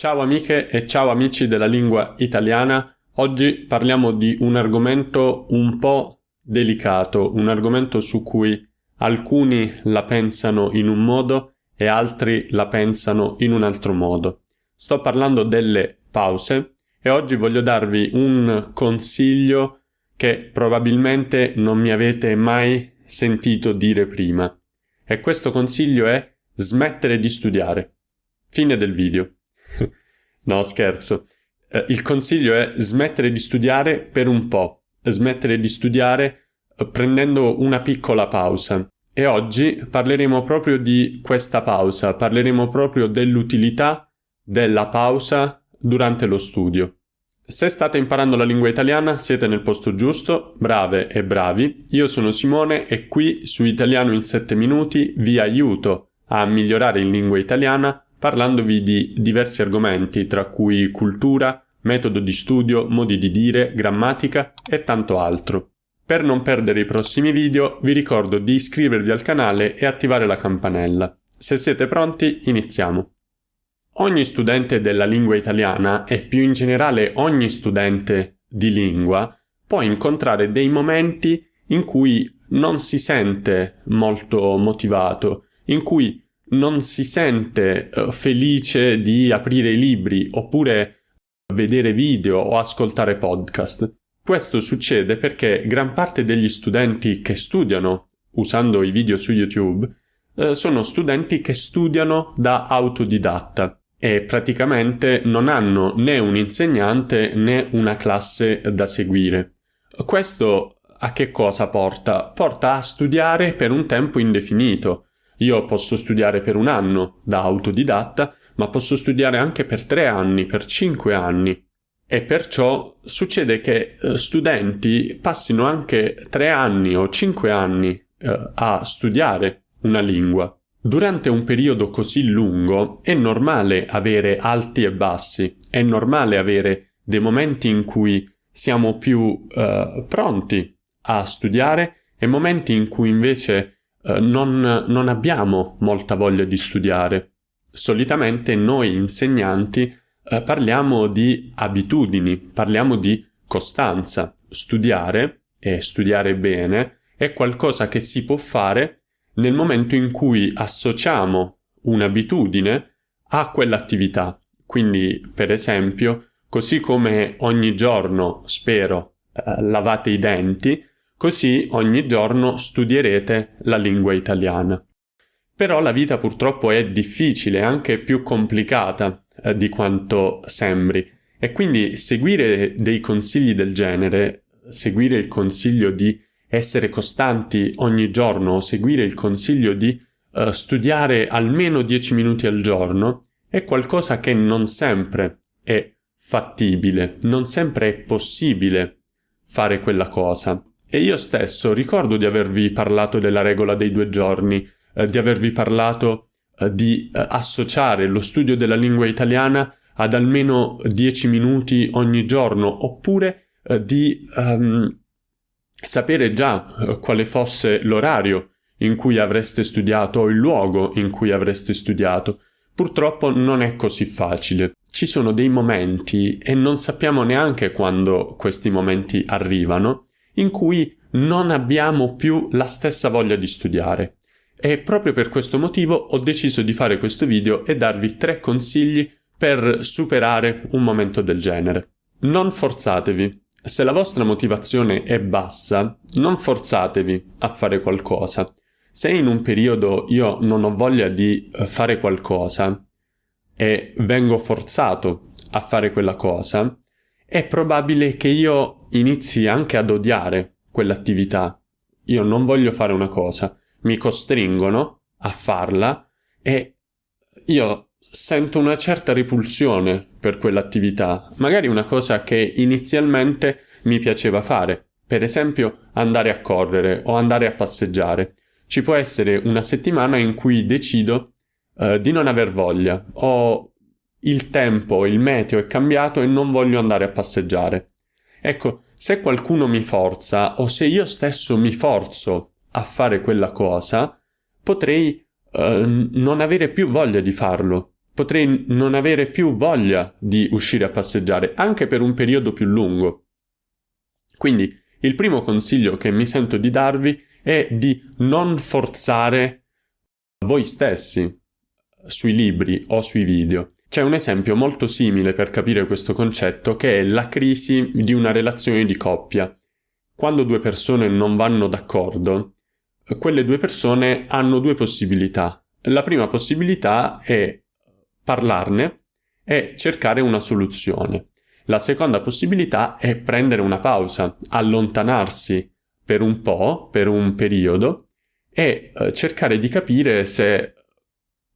Ciao amiche e ciao amici della lingua italiana. Oggi parliamo di un argomento un po' delicato, un argomento su cui alcuni la pensano in un modo e altri la pensano in un altro modo. Sto parlando delle pause e oggi voglio darvi un consiglio che probabilmente non mi avete mai sentito dire prima. E questo consiglio è smettere di studiare. Fine del video. No, scherzo. Eh, il consiglio è smettere di studiare per un po', smettere di studiare eh, prendendo una piccola pausa. E oggi parleremo proprio di questa pausa, parleremo proprio dell'utilità della pausa durante lo studio. Se state imparando la lingua italiana siete nel posto giusto, brave e bravi. Io sono Simone e qui su Italiano in 7 minuti vi aiuto a migliorare in lingua italiana parlandovi di diversi argomenti, tra cui cultura, metodo di studio, modi di dire, grammatica e tanto altro. Per non perdere i prossimi video vi ricordo di iscrivervi al canale e attivare la campanella. Se siete pronti, iniziamo. Ogni studente della lingua italiana e più in generale ogni studente di lingua può incontrare dei momenti in cui non si sente molto motivato, in cui non si sente uh, felice di aprire i libri oppure vedere video o ascoltare podcast. Questo succede perché gran parte degli studenti che studiano usando i video su YouTube uh, sono studenti che studiano da autodidatta e praticamente non hanno né un insegnante né una classe da seguire. Questo a che cosa porta? Porta a studiare per un tempo indefinito, io posso studiare per un anno da autodidatta, ma posso studiare anche per tre anni, per cinque anni. E perciò succede che eh, studenti passino anche tre anni o cinque anni eh, a studiare una lingua. Durante un periodo così lungo è normale avere alti e bassi, è normale avere dei momenti in cui siamo più eh, pronti a studiare e momenti in cui invece eh, non, non abbiamo molta voglia di studiare. Solitamente noi insegnanti eh, parliamo di abitudini, parliamo di costanza. Studiare, e studiare bene, è qualcosa che si può fare nel momento in cui associamo un'abitudine a quell'attività. Quindi, per esempio, così come ogni giorno, spero, eh, lavate i denti, Così ogni giorno studierete la lingua italiana. Però la vita purtroppo è difficile, anche più complicata eh, di quanto sembri, e quindi seguire dei consigli del genere, seguire il consiglio di essere costanti ogni giorno seguire il consiglio di uh, studiare almeno 10 minuti al giorno, è qualcosa che non sempre è fattibile, non sempre è possibile fare quella cosa. E io stesso ricordo di avervi parlato della regola dei due giorni, eh, di avervi parlato eh, di eh, associare lo studio della lingua italiana ad almeno 10 minuti ogni giorno, oppure eh, di um, sapere già eh, quale fosse l'orario in cui avreste studiato o il luogo in cui avreste studiato. Purtroppo non è così facile. Ci sono dei momenti e non sappiamo neanche quando questi momenti arrivano in cui non abbiamo più la stessa voglia di studiare. E proprio per questo motivo ho deciso di fare questo video e darvi tre consigli per superare un momento del genere. Non forzatevi. Se la vostra motivazione è bassa, non forzatevi a fare qualcosa. Se in un periodo io non ho voglia di eh, fare qualcosa e vengo forzato a fare quella cosa, è probabile che io inizi anche ad odiare quell'attività. Io non voglio fare una cosa, mi costringono a farla e io sento una certa repulsione per quell'attività, magari una cosa che inizialmente mi piaceva fare, per esempio andare a correre o andare a passeggiare. Ci può essere una settimana in cui decido uh, di non aver voglia o il tempo, il meteo è cambiato e non voglio andare a passeggiare. Ecco, se qualcuno mi forza o se io stesso mi forzo a fare quella cosa, potrei uh, non avere più voglia di farlo. Potrei non avere più voglia di uscire a passeggiare, anche per un periodo più lungo. Quindi, il primo consiglio che mi sento di darvi è di non forzare voi stessi sui libri o sui video. C'è un esempio molto simile per capire questo concetto che è la crisi di una relazione di coppia. Quando due persone non vanno d'accordo, quelle due persone hanno due possibilità. La prima possibilità è parlarne e cercare una soluzione. La seconda possibilità è prendere una pausa, allontanarsi per un po', per un periodo, e eh, cercare di capire se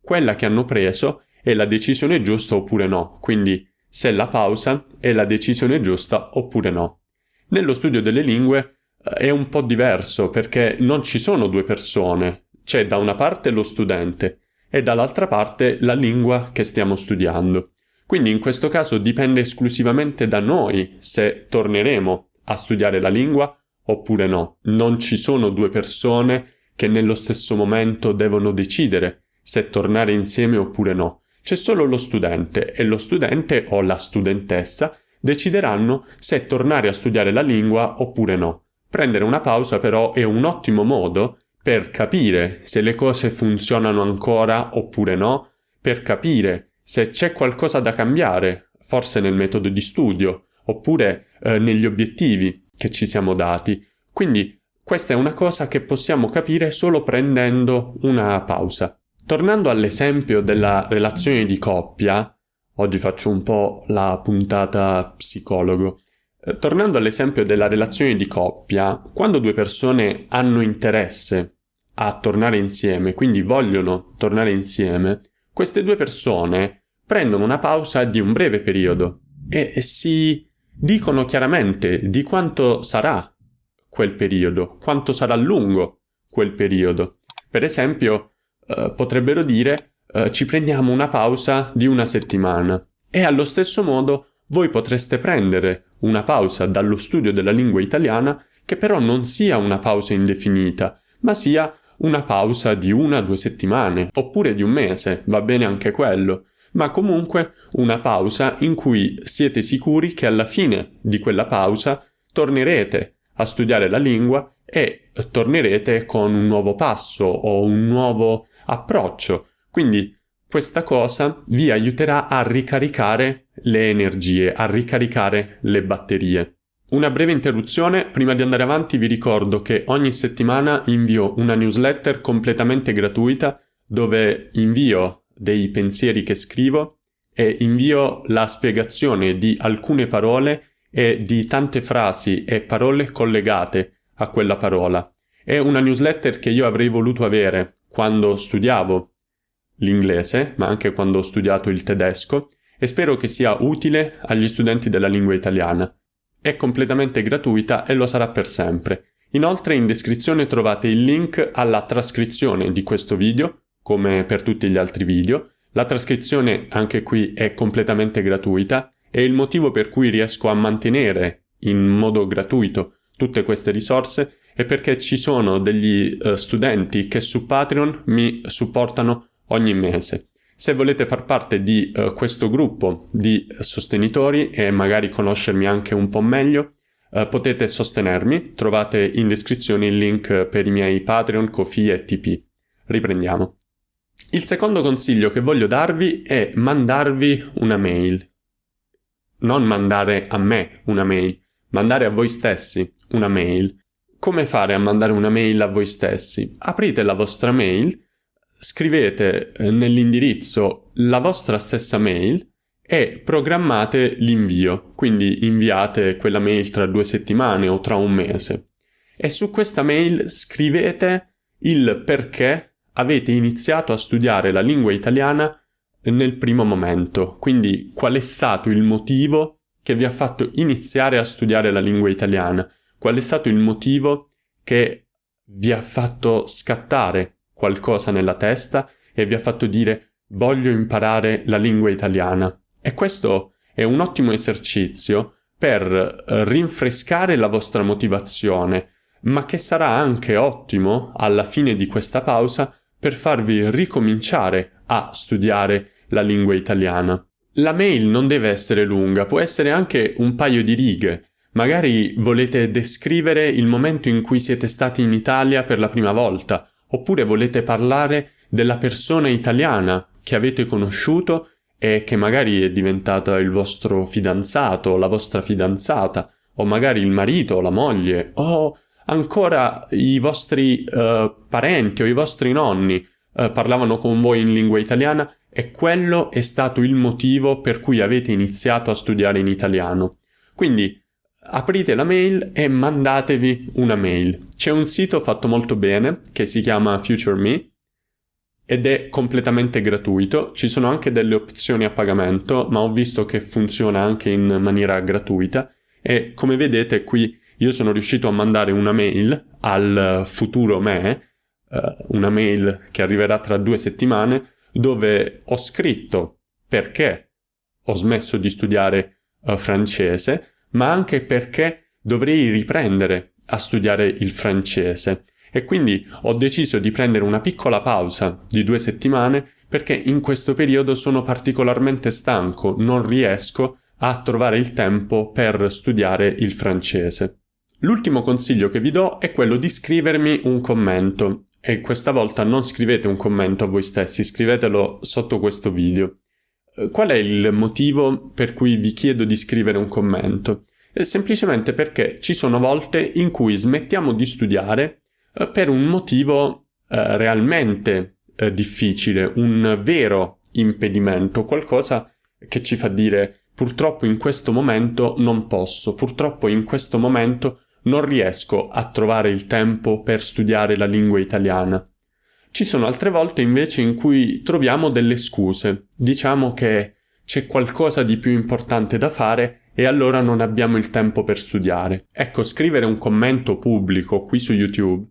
quella che hanno preso è la decisione giusta oppure no, quindi se la pausa è la decisione giusta oppure no. Nello studio delle lingue eh, è un po' diverso perché non ci sono due persone, c'è da una parte lo studente e dall'altra parte la lingua che stiamo studiando. Quindi in questo caso dipende esclusivamente da noi se torneremo a studiare la lingua oppure no. Non ci sono due persone che nello stesso momento devono decidere se tornare insieme oppure no. C'è solo lo studente e lo studente o la studentessa decideranno se tornare a studiare la lingua oppure no. Prendere una pausa però è un ottimo modo per capire se le cose funzionano ancora oppure no, per capire se c'è qualcosa da cambiare, forse nel metodo di studio, oppure eh, negli obiettivi che ci siamo dati. Quindi questa è una cosa che possiamo capire solo prendendo una pausa. Tornando all'esempio della relazione di coppia, oggi faccio un po' la puntata psicologo. Eh, tornando all'esempio della relazione di coppia, quando due persone hanno interesse a tornare insieme, quindi vogliono tornare insieme, queste due persone prendono una pausa di un breve periodo e si dicono chiaramente di quanto sarà quel periodo, quanto sarà lungo quel periodo. Per esempio, eh, potrebbero dire uh, ci prendiamo una pausa di una settimana. E allo stesso modo voi potreste prendere una pausa dallo studio della lingua italiana che però non sia una pausa indefinita, ma sia una pausa di una o due settimane, oppure di un mese, va bene anche quello, ma comunque una pausa in cui siete sicuri che alla fine di quella pausa tornerete a studiare la lingua e tornerete con un nuovo passo o un nuovo approccio. Quindi questa cosa vi aiuterà a ricaricare le energie, a ricaricare le batterie. Una breve interruzione, prima di andare avanti vi ricordo che ogni settimana invio una newsletter completamente gratuita dove invio dei pensieri che scrivo e invio la spiegazione di alcune parole e di tante frasi e parole collegate a quella parola. È una newsletter che io avrei voluto avere quando studiavo l'inglese, ma anche quando ho studiato il tedesco, e spero che sia utile agli studenti della lingua italiana. È completamente gratuita e lo sarà per sempre. Inoltre in descrizione trovate il link alla trascrizione di questo video, come per tutti gli altri video. La trascrizione anche qui è completamente gratuita e il motivo per cui riesco a mantenere in modo gratuito tutte queste risorse è perché ci sono degli uh, studenti che su Patreon mi supportano ogni mese. Se volete far parte di uh, questo gruppo di sostenitori e magari conoscermi anche un po' meglio, uh, potete sostenermi. Trovate in descrizione il link per i miei Patreon, Kofi e TP. Riprendiamo. Il secondo consiglio che voglio darvi è mandarvi una mail. Non mandare a me una mail, mandare a voi stessi una mail come fare a mandare una mail a voi stessi? Aprite la vostra mail, scrivete eh, nell'indirizzo la vostra stessa mail e programmate l'invio, quindi inviate quella mail tra due settimane o tra un mese. E su questa mail scrivete il perché avete iniziato a studiare la lingua italiana nel primo momento. Quindi qual è stato il motivo che vi ha fatto iniziare a studiare la lingua italiana? Qual è stato il motivo che vi ha fatto scattare qualcosa nella testa e vi ha fatto dire voglio imparare la lingua italiana? E questo è un ottimo esercizio per eh, rinfrescare la vostra motivazione, ma che sarà anche ottimo alla fine di questa pausa per farvi ricominciare a studiare la lingua italiana. La mail non deve essere lunga, può essere anche un paio di righe. Magari volete descrivere il momento in cui siete stati in Italia per la prima volta, oppure volete parlare della persona italiana che avete conosciuto e che magari è diventata il vostro fidanzato, la vostra fidanzata, o magari il marito, la moglie, o ancora i vostri uh, parenti o i vostri nonni uh, parlavano con voi in lingua italiana e quello è stato il motivo per cui avete iniziato a studiare in italiano. Quindi aprite la mail e mandatevi una mail. C'è un sito fatto molto bene che si chiama Future Me ed è completamente gratuito. Ci sono anche delle opzioni a pagamento, ma ho visto che funziona anche in maniera gratuita e come vedete qui io sono riuscito a mandare una mail al futuro me, eh, una mail che arriverà tra due settimane dove ho scritto perché ho smesso di studiare uh, francese, ma anche perché dovrei riprendere a studiare il francese. E quindi ho deciso di prendere una piccola pausa di due settimane perché in questo periodo sono particolarmente stanco, non riesco a trovare il tempo per studiare il francese. L'ultimo consiglio che vi do è quello di scrivermi un commento e questa volta non scrivete un commento a voi stessi, scrivetelo sotto questo video. Eh, qual è il motivo per cui vi chiedo di scrivere un commento? È semplicemente perché ci sono volte in cui smettiamo di studiare eh, per un motivo eh, realmente eh, difficile, un vero impedimento, qualcosa che ci fa dire purtroppo in questo momento non posso, purtroppo in questo momento non riesco a trovare il tempo per studiare la lingua italiana. Ci sono altre volte invece in cui troviamo delle scuse, diciamo che c'è qualcosa di più importante da fare e allora non abbiamo il tempo per studiare. Ecco, scrivere un commento pubblico qui su YouTube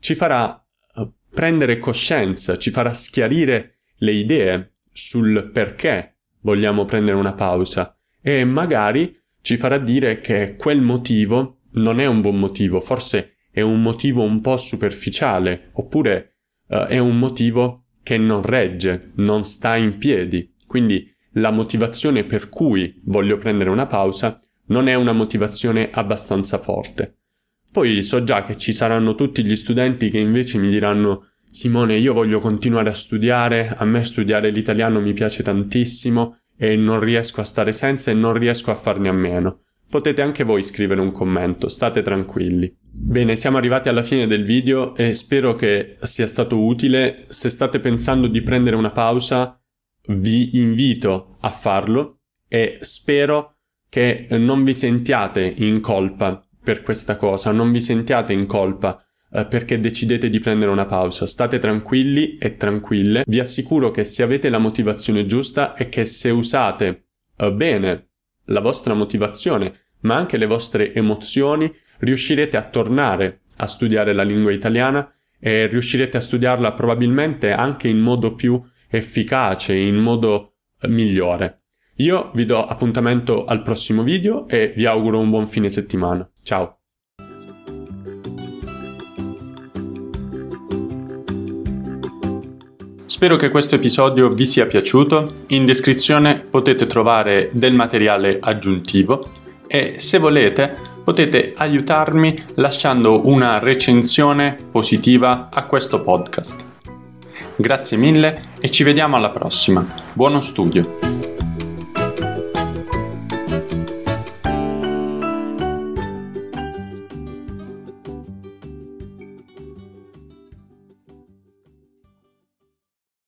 ci farà eh, prendere coscienza, ci farà schiarire le idee sul perché vogliamo prendere una pausa e magari ci farà dire che quel motivo non è un buon motivo, forse è un motivo un po' superficiale, oppure uh, è un motivo che non regge, non sta in piedi. Quindi la motivazione per cui voglio prendere una pausa non è una motivazione abbastanza forte. Poi so già che ci saranno tutti gli studenti che invece mi diranno Simone, io voglio continuare a studiare, a me studiare l'italiano mi piace tantissimo e non riesco a stare senza e non riesco a farne a meno. Potete anche voi scrivere un commento, state tranquilli. Bene, siamo arrivati alla fine del video e spero che sia stato utile. Se state pensando di prendere una pausa, vi invito a farlo e spero che non vi sentiate in colpa per questa cosa, non vi sentiate in colpa eh, perché decidete di prendere una pausa. State tranquilli e tranquille. Vi assicuro che se avete la motivazione giusta e che se usate eh, bene la vostra motivazione ma anche le vostre emozioni, riuscirete a tornare a studiare la lingua italiana e riuscirete a studiarla probabilmente anche in modo più efficace, in modo eh, migliore. Io vi do appuntamento al prossimo video e vi auguro un buon fine settimana. Ciao! Spero che questo episodio vi sia piaciuto. In descrizione potete trovare del materiale aggiuntivo e se volete potete aiutarmi lasciando una recensione positiva a questo podcast. Grazie mille e ci vediamo alla prossima. Buono studio!